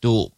度。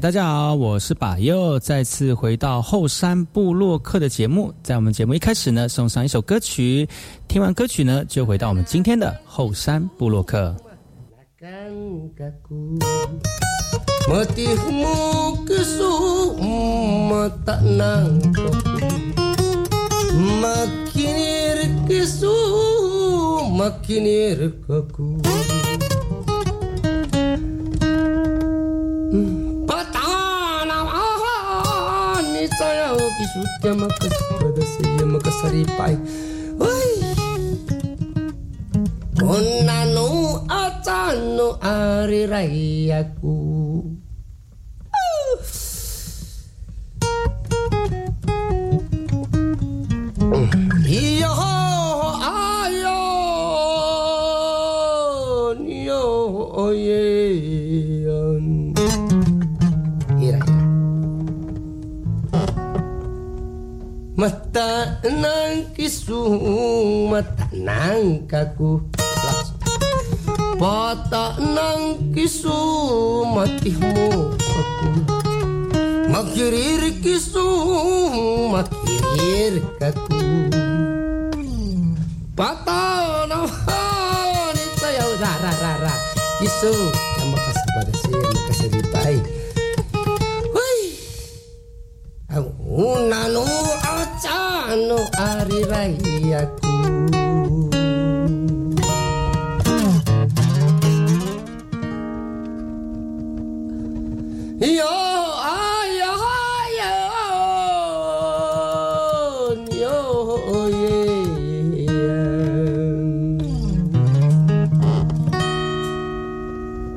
大家好，我是把右，再次回到后山部落克的节目。在我们节目一开始呢，送上一首歌曲，听完歌曲呢，就回到我们今天的后山部落克。Isso chama que se chama acanu rayaku. mata enang kisu mata enang kaku. Mata enang kisu matihmu aku makirir kisu makirir kaku. Patah nawan itu ya udah rara rara kisu yang makasih pada saya makasih ditai Hei, aku nanu oh acano ari rayaku Yo ayo ayo. Yo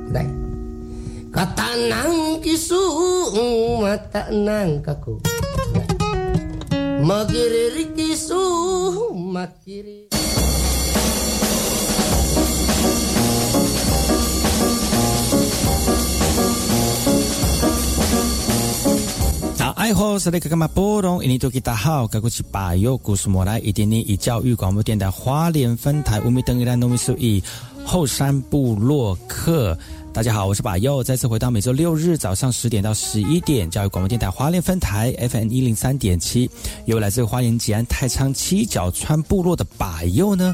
Dai. Kata nang kisu mata nang kaku Magiri kisu makiri 爱好是那个嘛？波隆印尼多吉达好，该过去把右故事莫来，一点点以教育广播电台花莲分台乌米登伊兰农民数以后山部落客。大家好，我是把又，再次回到每周六日早上十点到十一点，教育广播电台花莲分台 FM 一零三点七，由来自花莲吉安太仓七角川部落的把右呢。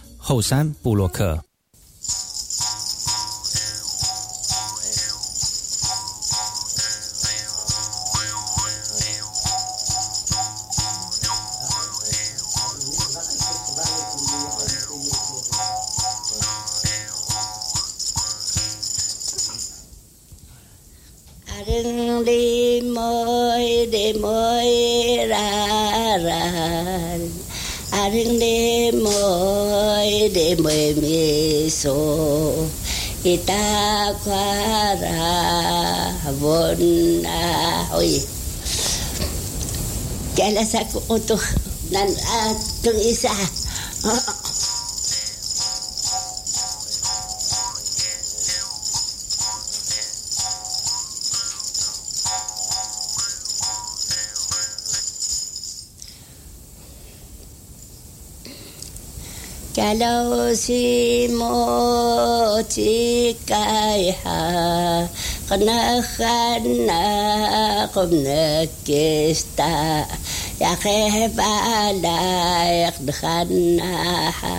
后山布洛克。rừng đi môi à, đi môi ra ra à đi môi de mwe me so ita kwara vona oye kaya sa ko oto nan atong isa Calausi mo tikai ha kana khana kumna kista ya kheba la yakhdana ha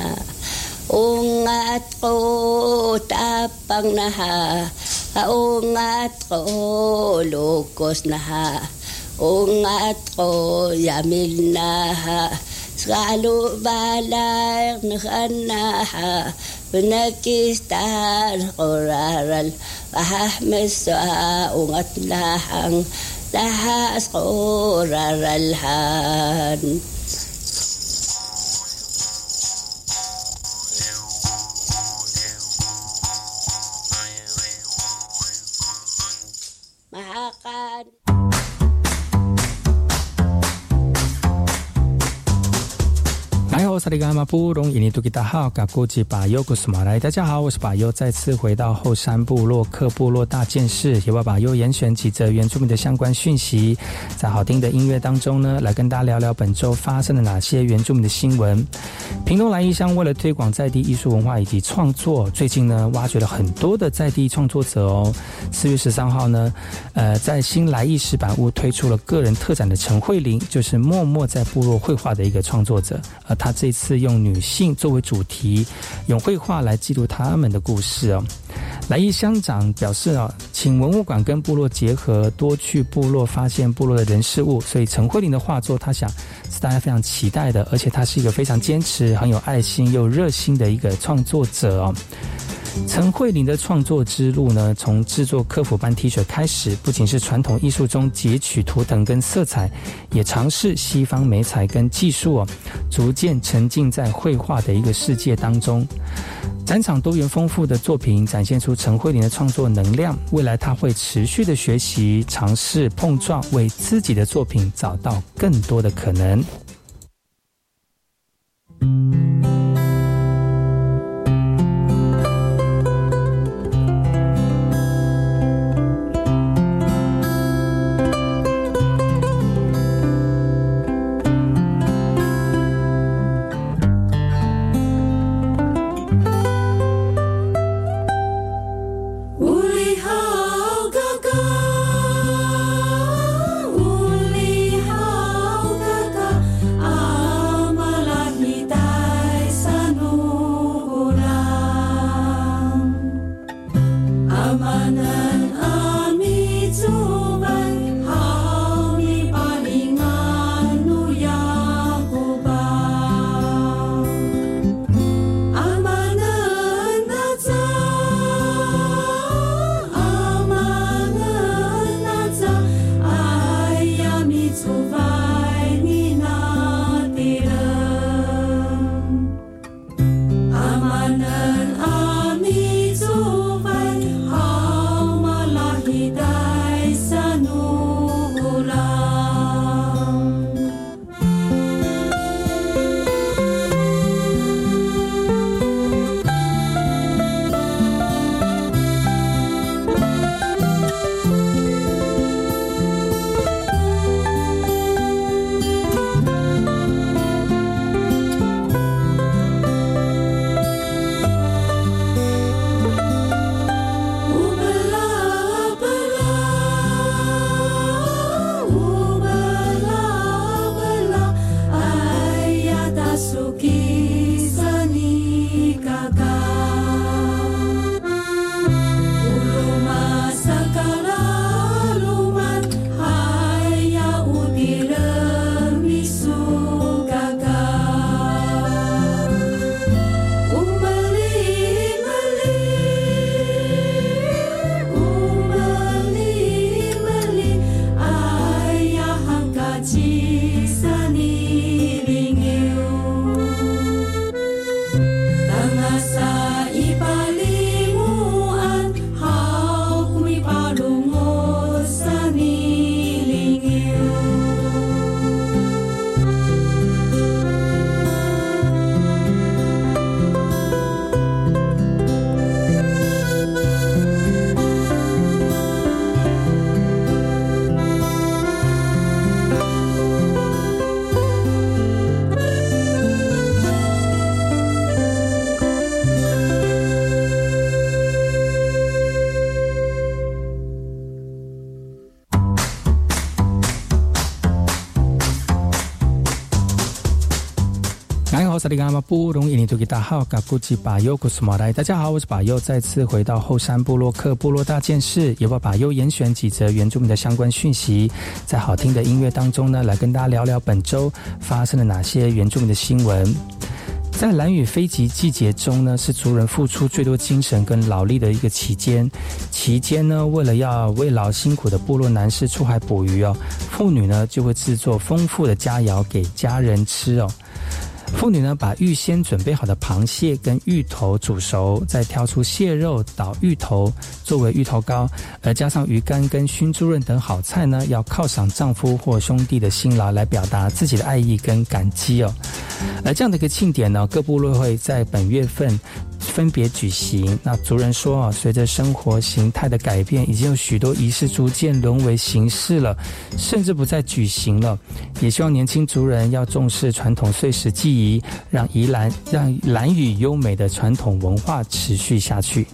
ungat ko tapang na ha ungat ko lokos na ha ungat ko yamil na ha سخالو بالاغ نخناحا بنكيستان قرارل وححمسها ومتلاحن لها سقورر الحان 萨利伽马布隆伊尼图吉达好，嘎古吉巴尤古斯马来，大家好，我是巴尤，再次回到后山部落克部落大件事，也把巴尤严选几则原住民的相关讯息，在好听的音乐当中呢，来跟大家聊聊本周发生了哪些原住民的新闻。屏东来义乡为了推广在地艺术文化以及创作，最近呢挖掘了很多的在地创作者哦。四月十三号呢，呃，在新来意石板屋推出了个人特展的陈慧玲，就是默默在部落绘画的一个创作者，而他这次用女性作为主题，用绘画来记录他们的故事哦。来一乡长表示啊，请文物馆跟部落结合，多去部落发现部落的人事物，所以陈慧玲的画作，他想是大家非常期待的，而且他是一个非常坚持、很有爱心又热心的一个创作者哦。陈慧玲的创作之路呢，从制作科普班 T 恤开始，不仅是传统艺术中截取图腾跟色彩，也尝试西方美彩跟技术哦，逐渐沉浸在绘画的一个世界当中。展场多元丰富的作品展现出陈慧玲的创作能量，未来她会持续的学习、尝试、碰撞，为自己的作品找到更多的可能。see. 大家好，我是巴佑，再次回到后山部落克部落大件事，也把巴佑严选几则原住民的相关讯息，在好听的音乐当中呢，来跟大家聊聊本周发生了哪些原住民的新闻。在蓝雨飞集季节中呢，是族人付出最多精神跟劳力的一个期间。期间呢，为了要慰劳辛苦的部落男士出海捕鱼哦，妇女呢就会制作丰富的佳肴给家人吃哦。妇女呢，把预先准备好的螃蟹跟芋头煮熟，再挑出蟹肉捣芋头作为芋头糕，而加上鱼干跟熏猪润等好菜呢，要犒赏丈夫或兄弟的辛劳，来表达自己的爱意跟感激哦。而这样的一个庆典呢，各部落会在本月份。分别举行。那族人说啊，随着生活形态的改变，已经有许多仪式逐渐沦为形式了，甚至不再举行了。也希望年轻族人要重视传统碎石记忆，让宜兰让兰屿优美的传统文化持续下去。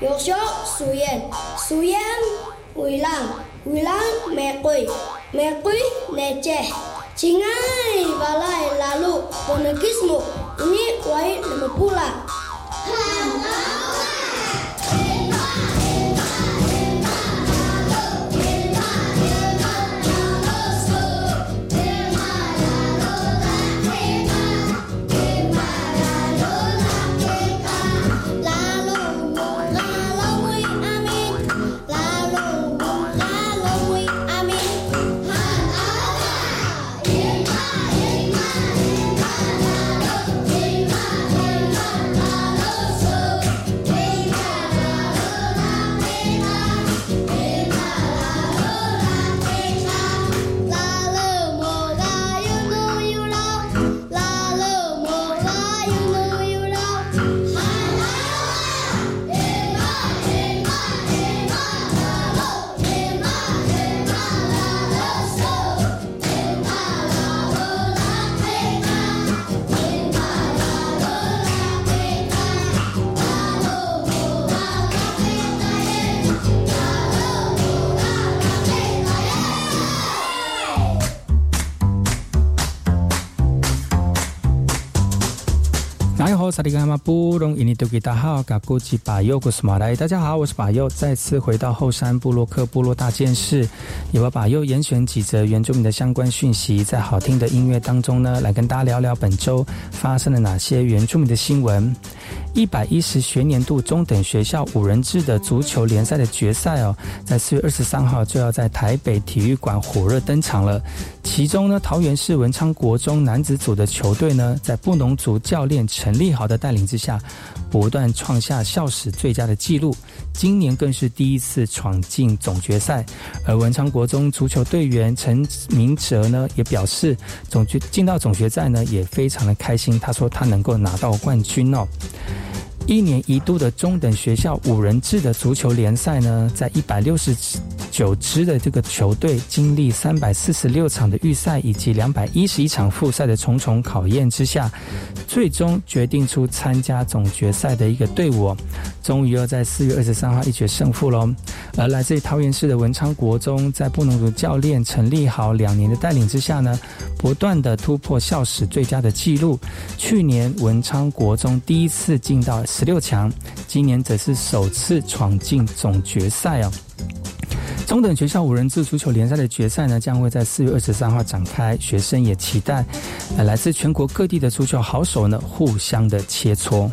Yorkshire Suyen, Suyen Wilang, Wilang Merkui, Merkui Neceh. Cingai balai lalu ponekismu ini wahid nama pula. Halo. 萨利干嘛不容易？你都给大好，嘎古吉巴佑古斯马来。大家好，我是巴佑，再次回到后山部落克部落大件事，也把巴佑严选几则原住民的相关讯息，在好听的音乐当中呢，来跟大家聊聊本周发生了哪些原住民的新闻。一百一十学年度中等学校五人制的足球联赛的决赛哦，在四月二十三号就要在台北体育馆火热登场了。其中呢，桃园市文昌国中男子组的球队呢，在布农族教练陈立豪的带领之下，不断创下校史最佳的纪录。今年更是第一次闯进总决赛。而文昌国中足球队员陈明哲呢，也表示总决进到总决赛呢，也非常的开心。他说他能够拿到冠军哦。一年一度的中等学校五人制的足球联赛呢，在一百六十九支的这个球队经历三百四十六场的预赛以及两百一十一场复赛的重重考验之下，最终决定出参加总决赛的一个队伍，终于要在四月二十三号一决胜负喽。而来自于桃园市的文昌国中，在布农族教练陈立豪两年的带领之下呢，不断的突破校史最佳的纪录。去年文昌国中第一次进到十六强，今年则是首次闯进总决赛哦。中等学校五人制足球联赛的决赛呢，将会在四月二十三号展开。学生也期待，呃，来自全国各地的足球好手呢，互相的切磋。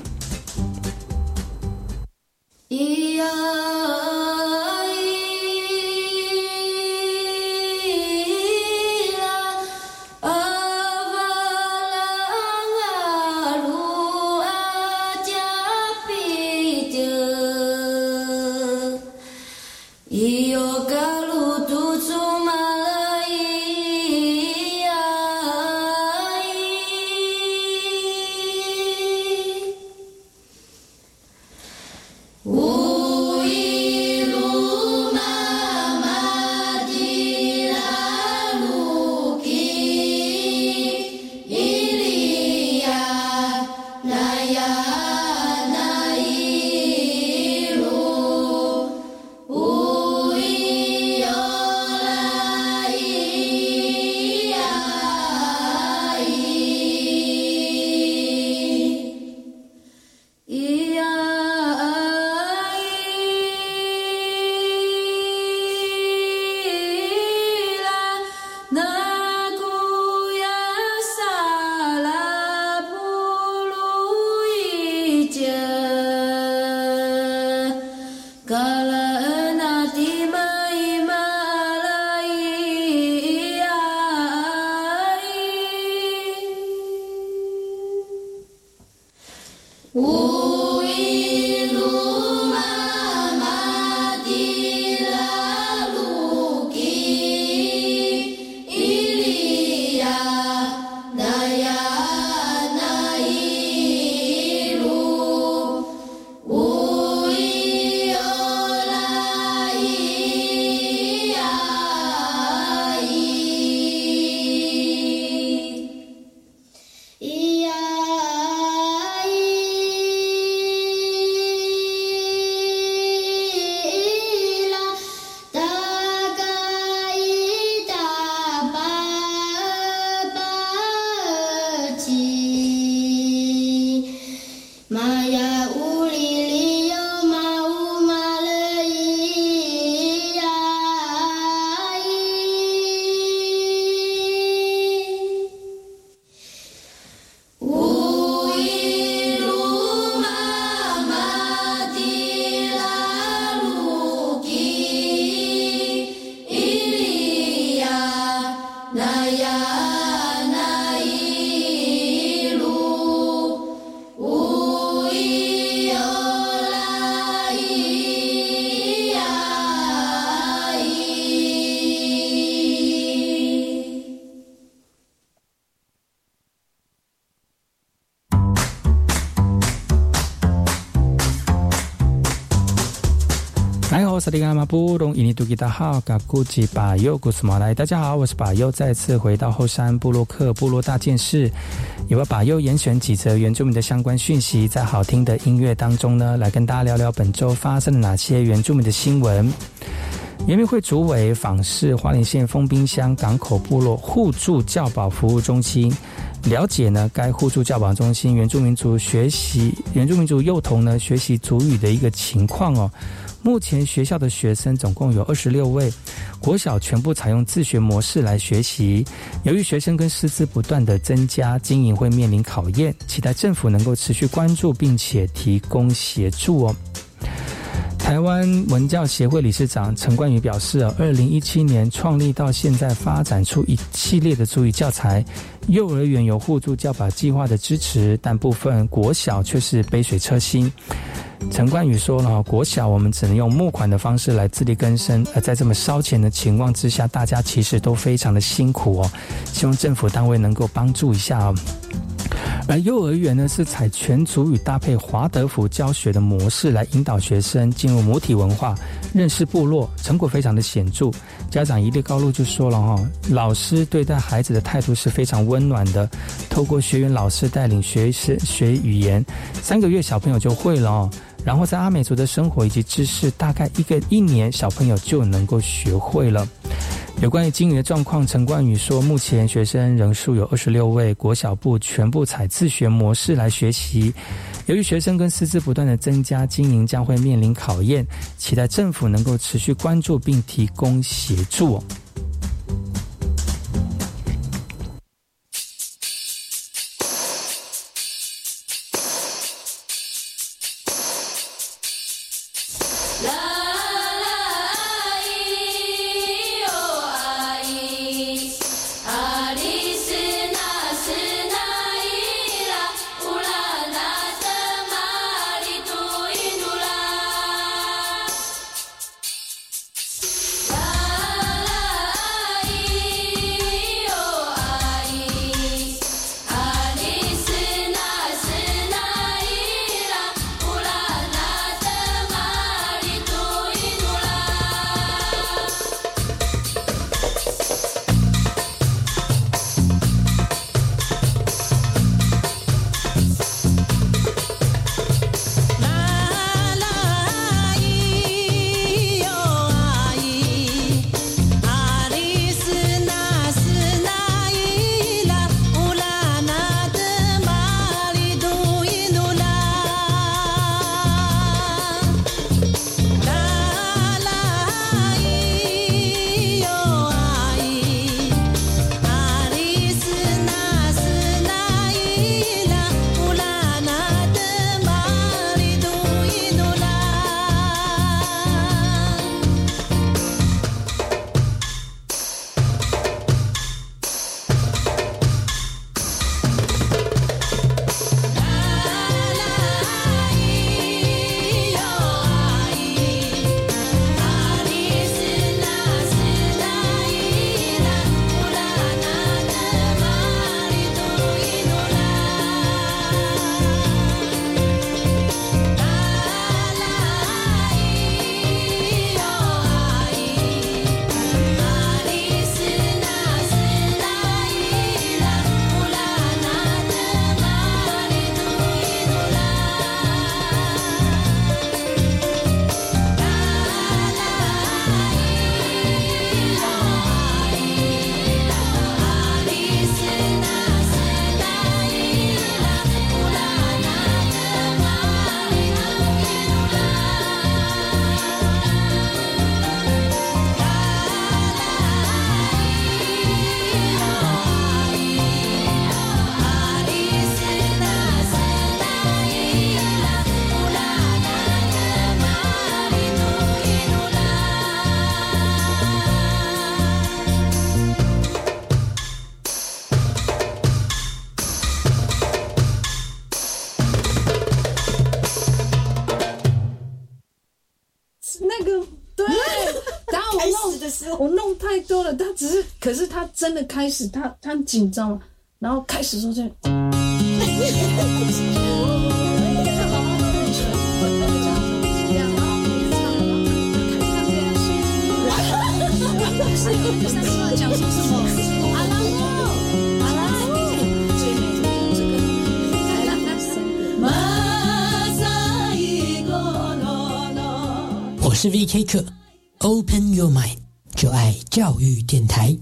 大家好，我是巴尤，再次回到后山部落克部落大件事，也为巴尤严选几则原住民的相关讯息，在好听的音乐当中呢，来跟大家聊聊本周发生了哪些原住民的新闻。原民会主委访视花莲县丰滨乡港口部落互助教保服务中心，了解呢该互助教保中心原住民族学习原住民族幼童呢学习族语的一个情况哦。目前学校的学生总共有二十六位，国小全部采用自学模式来学习。由于学生跟师资不断的增加，经营会面临考验，期待政府能够持续关注并且提供协助哦。台湾文教协会理事长陈冠宇表示啊，二零一七年创立到现在，发展出一系列的注语教材。幼儿园有互助教保计划的支持，但部分国小却是杯水车薪。陈冠宇说了，国小我们只能用募款的方式来自力更生，而在这么烧钱的情况之下，大家其实都非常的辛苦哦。希望政府单位能够帮助一下哦。而幼儿园呢，是采全族语搭配华德福教学的模式来引导学生进入母体文化，认识部落，成果非常的显著。家长一律高路就说了哈，老师对待孩子的态度是非常温暖的，透过学员老师带领学生学语言，三个月小朋友就会了。然后在阿美族的生活以及知识，大概一个一年小朋友就能够学会了。有关于经营的状况，陈冠宇说，目前学生人数有二十六位，国小部全部采自学模式来学习。由于学生跟师资不断的增加，经营将会面临考验，期待政府能够持续关注并提供协助。真的开始，他他紧张了，然后开始说这。我是 VK 课，Open Your Mind，就爱教育电台。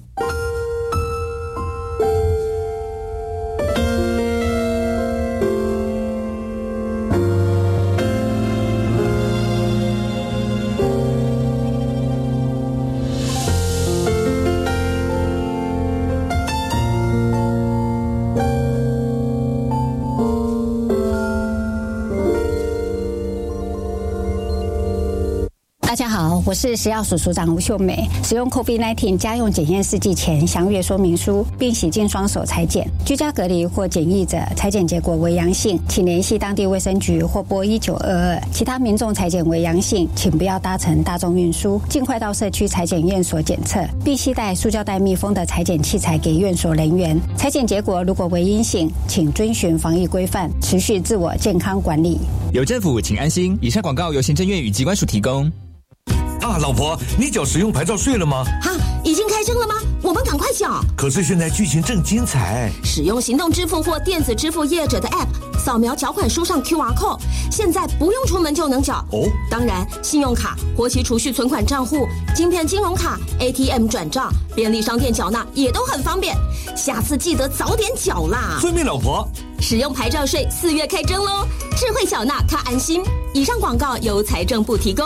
大家好，我是食药署署长吴秀美。使用 COVID-19 家用检验试剂前，详阅说明书，并洗净双手裁剪。居家隔离或检疫者，裁剪结果为阳性，请联系当地卫生局或拨一九二二。其他民众裁剪为阳性，请不要搭乘大众运输，尽快到社区裁剪院所检测，并携带塑胶袋密封的裁剪器材给院所人员。裁剪结果如果为阴性，请遵循防疫规范，持续自我健康管理。有政府，请安心。以上广告由行政院与机关署提供。啊，老婆，你缴使用牌照税了吗？哈，已经开征了吗？我们赶快缴。可是现在剧情正精彩。使用行动支付或电子支付业者的 App，扫描缴款书上 QR code，现在不用出门就能缴。哦，当然，信用卡、活期储蓄存款账户、晶片金融卡、ATM 转账、便利商店缴纳也都很方便。下次记得早点缴啦。遵命，老婆。使用牌照税四月开征喽，智慧缴纳他安心。以上广告由财政部提供。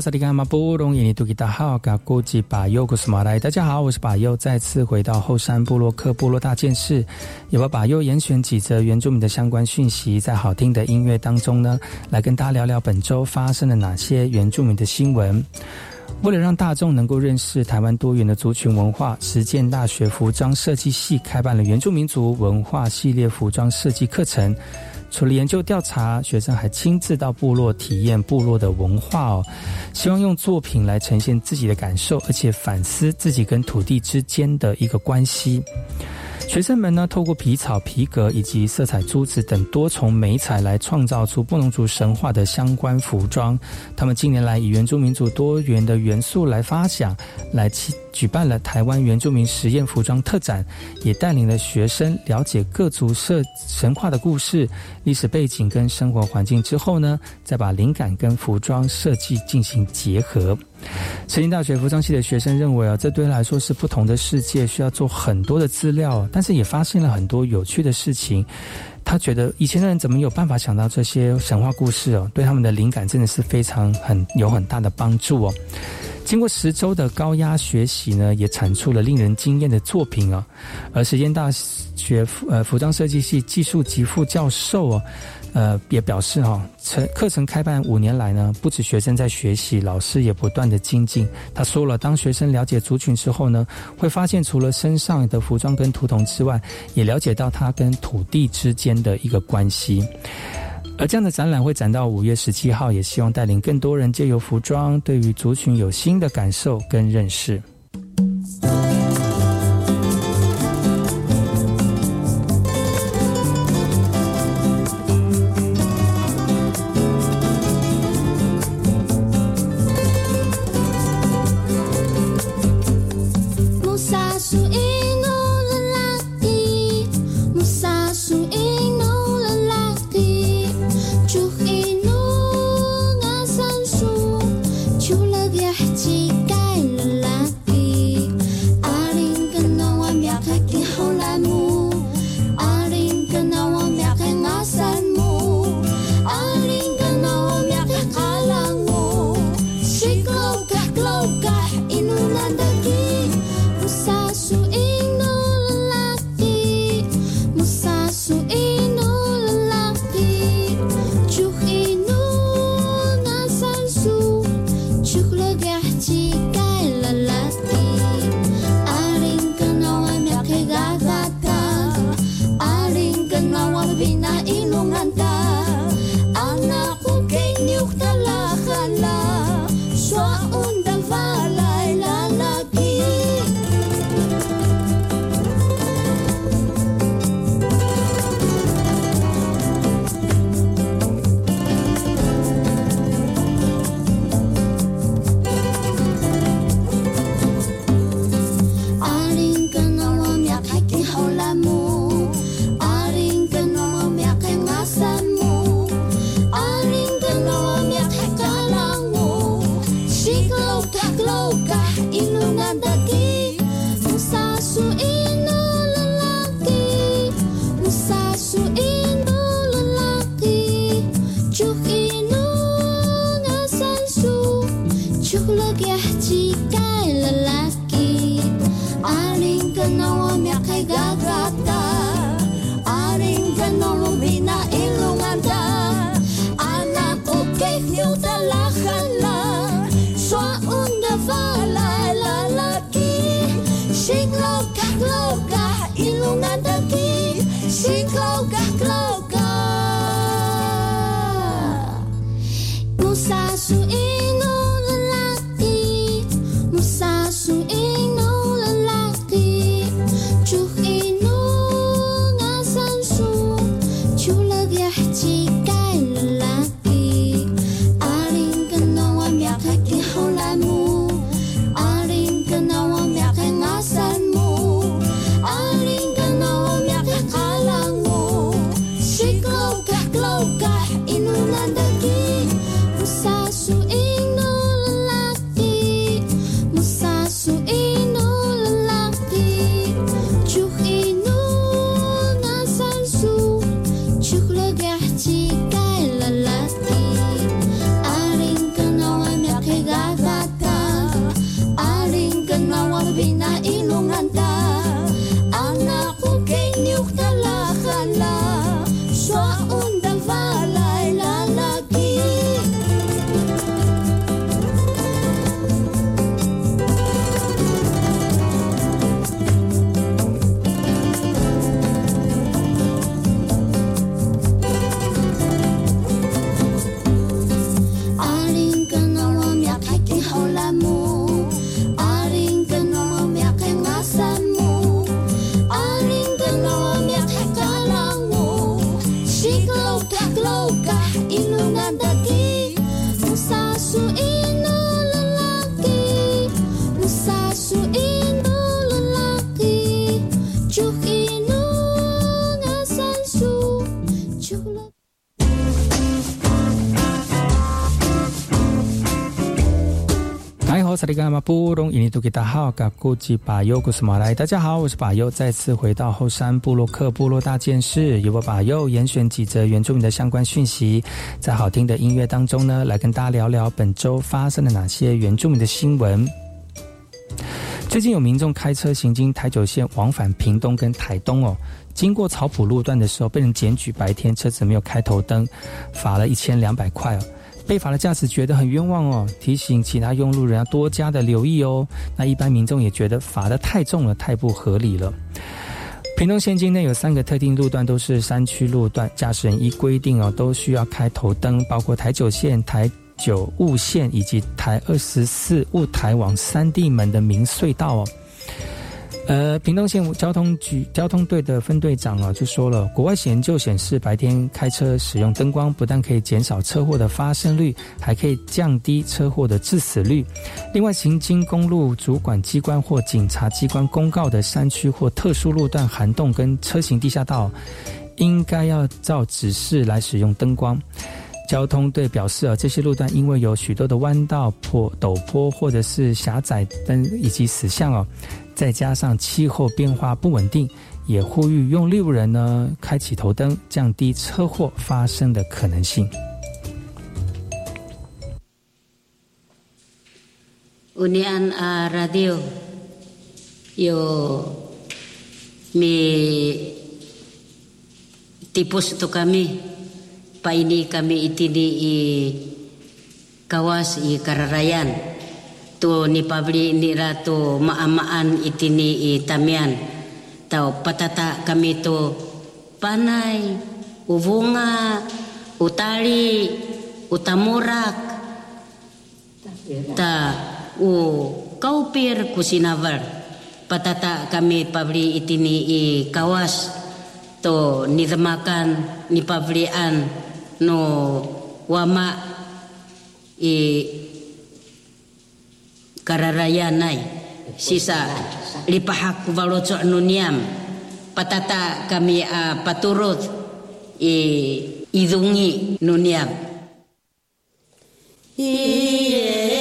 萨利卡马布隆伊尼杜吉达好，嘎古吉巴尤古斯马来，大家好，我是巴尤，再次回到后山部落克部落大件事，也把巴尤严选几则原住民的相关讯息，在好听的音乐当中呢，来跟大家聊聊本周发生了哪些原住民的新闻。为了让大众能够认识台湾多元的族群文化，实践大学服装设计系开办了原住民族文化系列服装设计课程。除了研究调查，学生还亲自到部落体验部落的文化哦，希望用作品来呈现自己的感受，而且反思自己跟土地之间的一个关系。学生们呢，透过皮草、皮革以及色彩珠子等多重美彩来创造出布农族神话的相关服装。他们近年来以原住民族多元的元素来发想，来举办了台湾原住民实验服装特展，也带领了学生了解各族社神话的故事、历史背景跟生活环境之后呢，再把灵感跟服装设计进行结合。成经大学服装系的学生认为啊，这对他来说是不同的世界，需要做很多的资料，但是也发现了很多有趣的事情。他觉得以前的人怎么有办法想到这些神话故事哦？对他们的灵感真的是非常很有很大的帮助哦。经过十周的高压学习呢，也产出了令人惊艳的作品啊。而实践大学呃服装设计系技术级副教授哦。呃，也表示哈，成课程开办五年来呢，不止学生在学习，老师也不断的精进。他说了，当学生了解族群之后呢，会发现除了身上的服装跟图腾之外，也了解到它跟土地之间的一个关系。而这样的展览会展到五月十七号，也希望带领更多人借由服装，对于族群有新的感受跟认识。não homem acaigado até. 大家好，我是巴优，再次回到后山部落克部落大件事，由我巴优严选几则原住民的相关讯息，在好听的音乐当中呢，来跟大家聊聊本周发生了哪些原住民的新闻。最近有民众开车行经台九线往返屏东跟台东哦，经过草埔路段的时候，被人检举白天车子没有开头灯，罚了一千两百块哦。被罚的驾驶觉得很冤枉哦，提醒其他用路人要多加的留意哦。那一般民众也觉得罚的太重了，太不合理了。屏东县境内有三个特定路段都是山区路段，驾驶人依规定哦都需要开头灯，包括台九线、台九雾线以及台二十四雾台往三地门的明隧道哦。呃，屏东县交通局交通队的分队长啊就说了，国外研究显示，白天开车使用灯光，不但可以减少车祸的发生率，还可以降低车祸的致死率。另外，行经公路主管机关或警察机关公告的山区或特殊路段涵洞跟车行地下道，应该要照指示来使用灯光。交通队表示啊，这些路段因为有许多的弯道、坡、陡坡或者是狭窄灯以及死巷哦。再加上气候变化不稳定，也呼吁用路人呢开启头灯，降低车祸发生的可能性。Unian radio yo mi tipus tu kami pa ini kami itini i kawas i kararayan tu ni pabli ni ratu maamaan itini tamian. Tau patata kami tu panay uvunga utali utamurak ta u kaupir kusinavar. Patata kami pabli itini i kawas to nidamakan ni pablian no wama i kararayanay sisa lipahak valotso nuniam patata kami uh, paturut i idungi nuniam Iye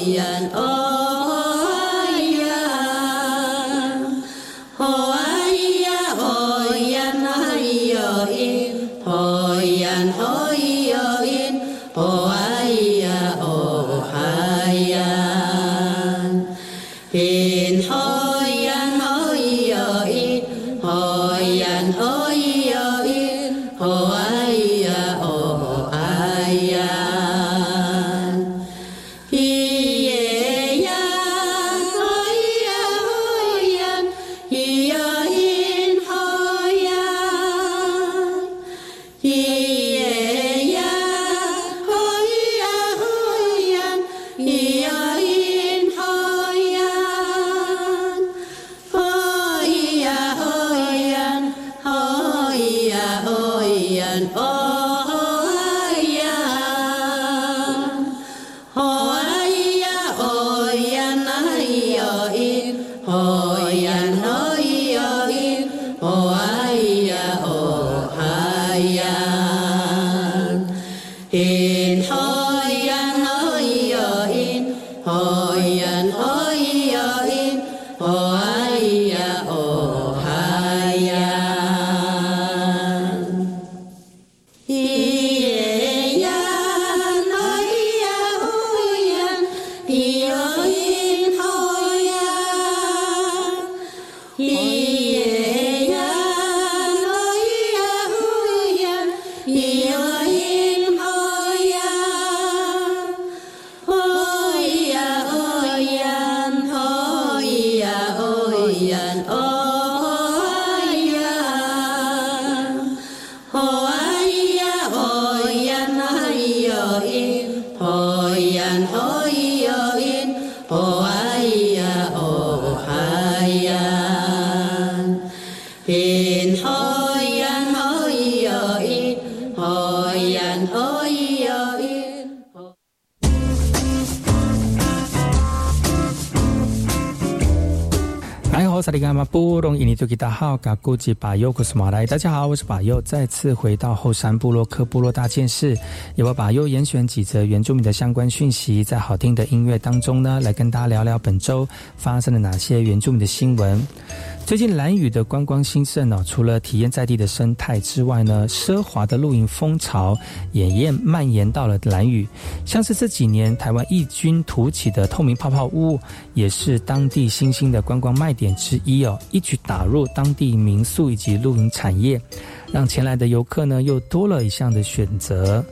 and oh. 就给大好，嘎古吉巴尤库斯马来，大家好，我是巴尤，再次回到后山部落克部落大件事，也把巴尤严选几则原住民的相关讯息，在好听的音乐当中呢，来跟大家聊聊本周发生了哪些原住民的新闻。最近蓝屿的观光兴盛哦，除了体验在地的生态之外呢，奢华的露营风潮也也蔓延到了蓝屿。像是这几年台湾异军突起的透明泡泡屋，也是当地新兴的观光卖点之一哦，一举打入当地民宿以及露营产业，让前来的游客呢又多了一项的选择。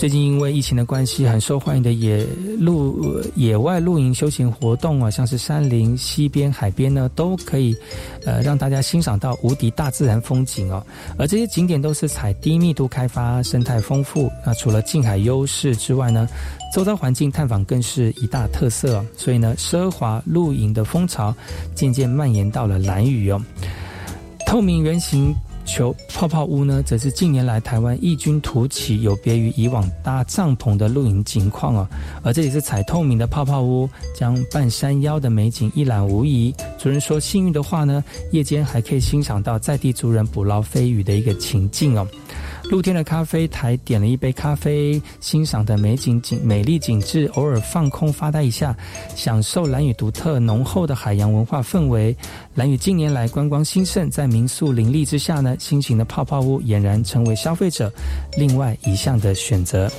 最近因为疫情的关系，很受欢迎的野露野外露营休闲活动啊，像是山林、溪边、海边呢，都可以，呃，让大家欣赏到无敌大自然风景哦。而这些景点都是采低密度开发，生态丰富。那除了近海优势之外呢，周遭环境探访更是一大特色。所以呢，奢华露营的风潮渐渐蔓延到了蓝屿哦。透明圆形。球泡泡屋呢，则是近年来台湾异军突起，有别于以往搭帐篷的露营情况啊。而这里是采透明的泡泡屋，将半山腰的美景一览无遗。主人说，幸运的话呢，夜间还可以欣赏到在地族人捕捞飞鱼的一个情境哦。露天的咖啡台，点了一杯咖啡，欣赏的美景景美丽景致，偶尔放空发呆一下，享受蓝屿独特浓厚的海洋文化氛围。蓝屿近年来观光兴盛，在民宿林立之下呢，新型的泡泡屋俨然成为消费者另外一项的选择。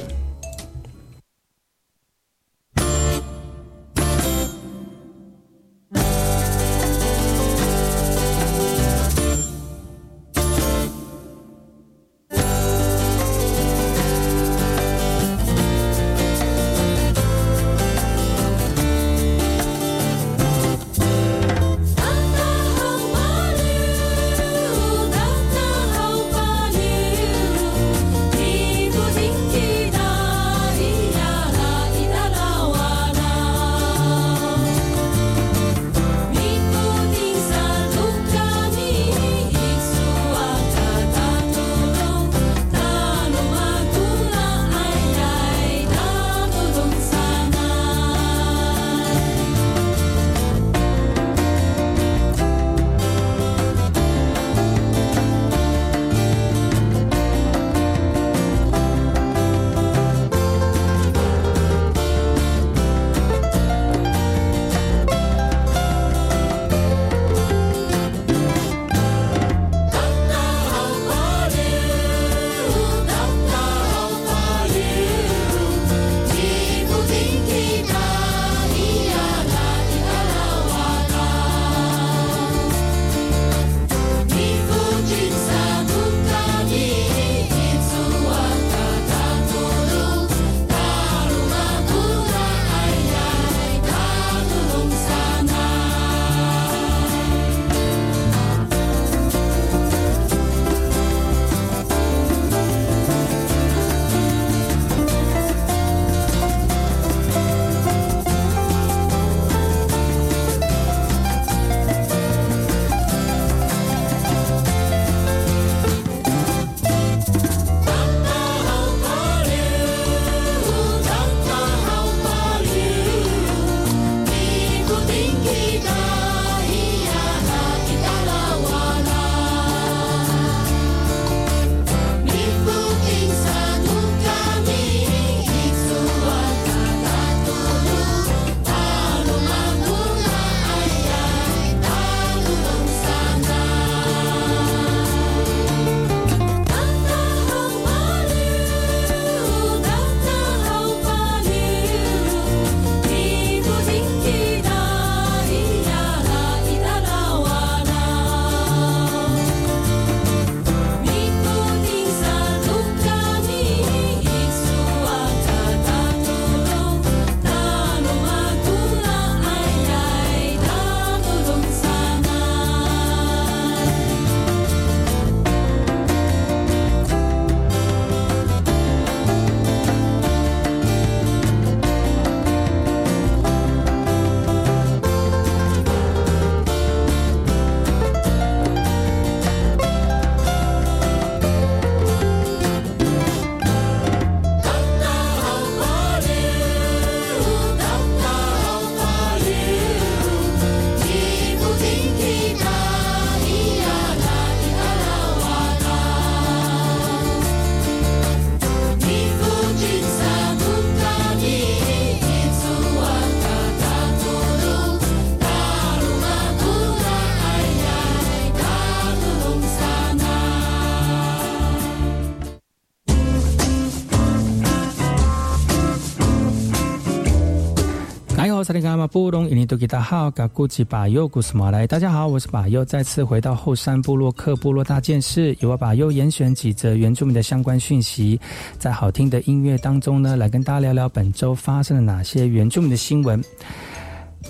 萨利卡马布隆伊尼多吉达好，嘎古吉巴尤古斯马来，大家好，我是巴尤，再次回到后山部落克部落大件事，由我巴尤严选几则原住民的相关讯息，在好听的音乐当中呢，来跟大家聊聊本周发生了哪些原住民的新闻。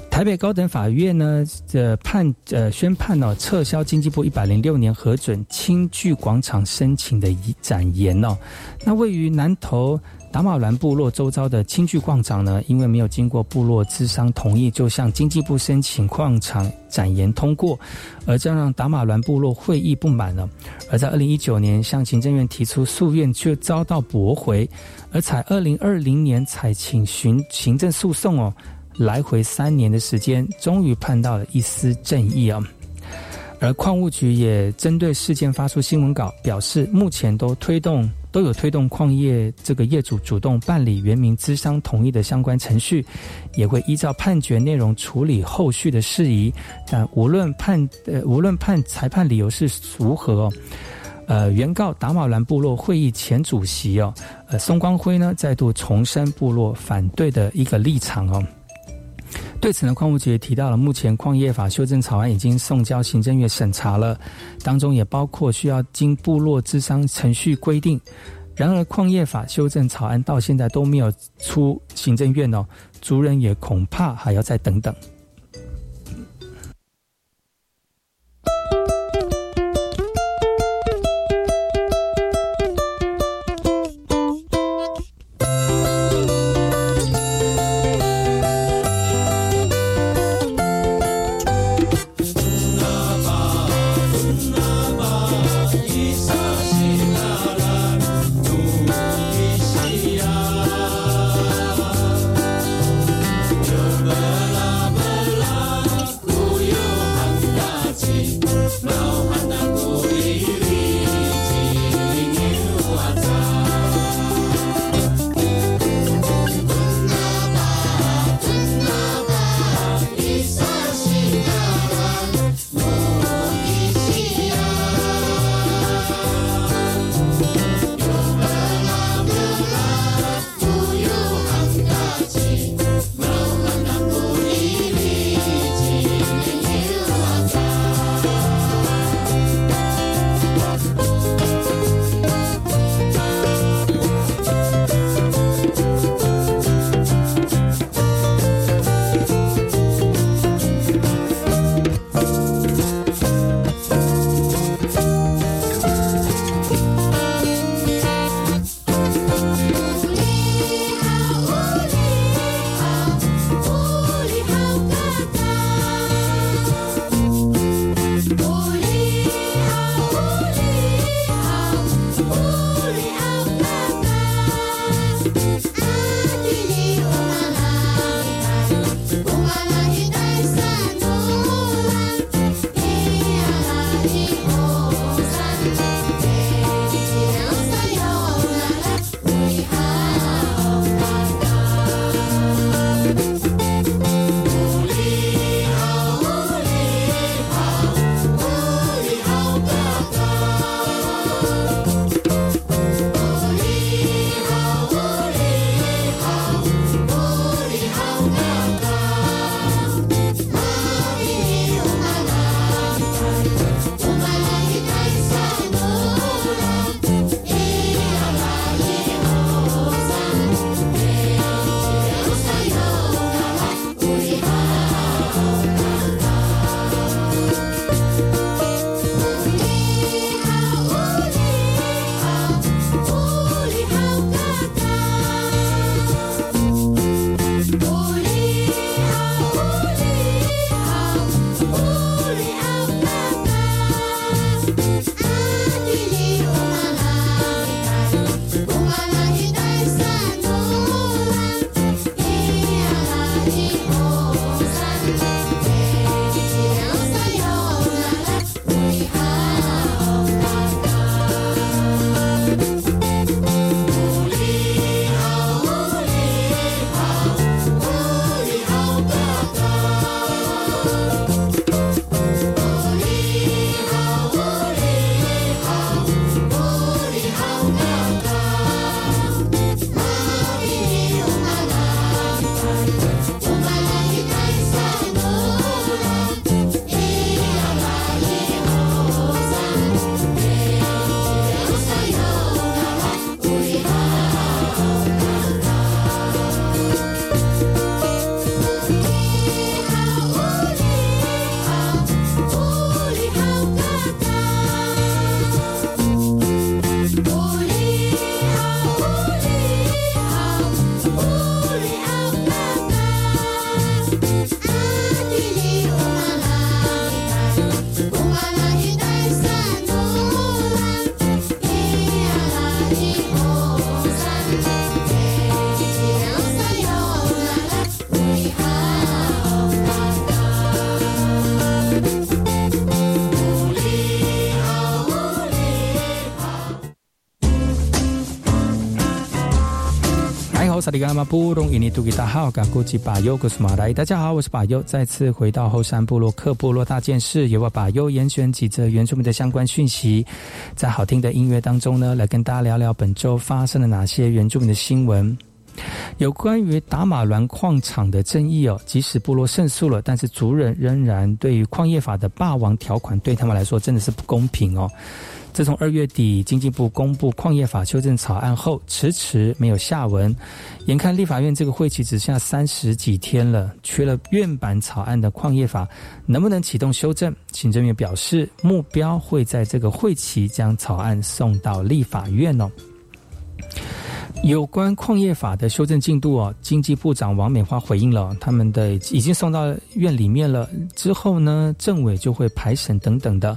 台北高等法院呢，呃判呃宣判哦，撤销经济部一百零六年核准轻聚广场申请的展延哦。那位于南投达马兰部落周遭的轻聚广场呢，因为没有经过部落资商同意，就向经济部申请矿场展延通过，而这让达马兰部落会议不满了。而在二零一九年向行政院提出诉愿，却遭到驳回，而采二零二零年采请寻行政诉讼哦。来回三年的时间，终于盼到了一丝正义啊！而矿务局也针对事件发出新闻稿，表示目前都推动都有推动矿业这个业主主动办理原名资商同意的相关程序，也会依照判决内容处理后续的事宜。但无论判呃无论判裁判理由是如何哦，呃，原告达马兰部落会议前主席哦，呃松光辉呢再度重申部落反对的一个立场哦。对此呢，矿物局也提到了，目前矿业法修正草案已经送交行政院审查了，当中也包括需要经部落之商程序规定。然而，矿业法修正草案到现在都没有出行政院哦，族人也恐怕还要再等等。萨利嘎马布隆伊尼杜吉达好，嘎古吉巴尤古斯马来，大家好，我是巴尤，再次回到后山部落克部落大件事，由我巴尤严选几则原住民的相关讯息，在好听的音乐当中呢，来跟大家聊聊本周发生了哪些原住民的新闻。有关于达马兰矿场的争议哦，即使部落胜诉了，但是族人仍然对于矿业法的霸王条款对他们来说真的是不公平哦。自从二月底经济部公布矿业法修正草案后，迟迟没有下文。眼看立法院这个会期只剩下三十几天了，缺了院版草案的矿业法能不能启动修正？行政院表示，目标会在这个会期将草案送到立法院哦。有关矿业法的修正进度哦，经济部长王美花回应了，他们的已经送到院里面了。之后呢，政委就会排审等等的。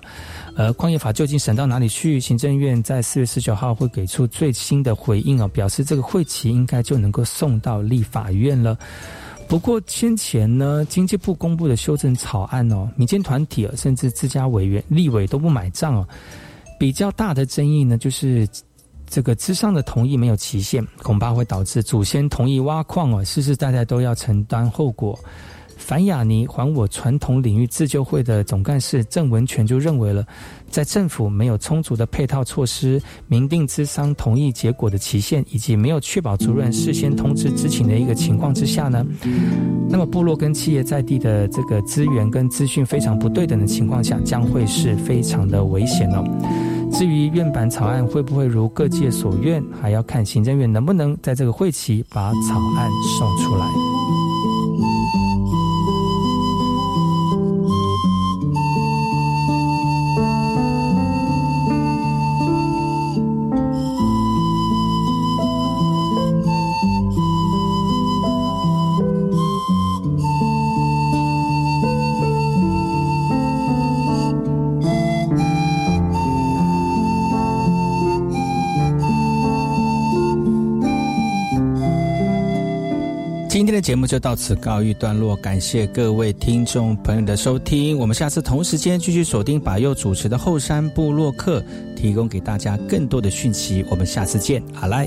呃，矿业法究竟审到哪里去？行政院在四月十九号会给出最新的回应哦，表示这个会期应该就能够送到立法院了。不过先前呢，经济部公布的修正草案哦，民间团体甚至自家委员、立委都不买账哦。比较大的争议呢，就是。这个之上的同意没有期限，恐怕会导致祖先同意挖矿哦，世世代代都要承担后果。凡雅尼还我传统领域自救会的总干事郑文全就认为了，在政府没有充足的配套措施、明定智商同意结果的期限，以及没有确保主任事先通知知情的一个情况之下呢，那么部落跟企业在地的这个资源跟资讯非常不对等的情况下，将会是非常的危险哦。至于院版草案会不会如各界所愿，还要看行政院能不能在这个会期把草案送出来。节目就到此告一段落，感谢各位听众朋友的收听，我们下次同时间继续锁定把右主持的后山部落客，提供给大家更多的讯息，我们下次见，好嘞。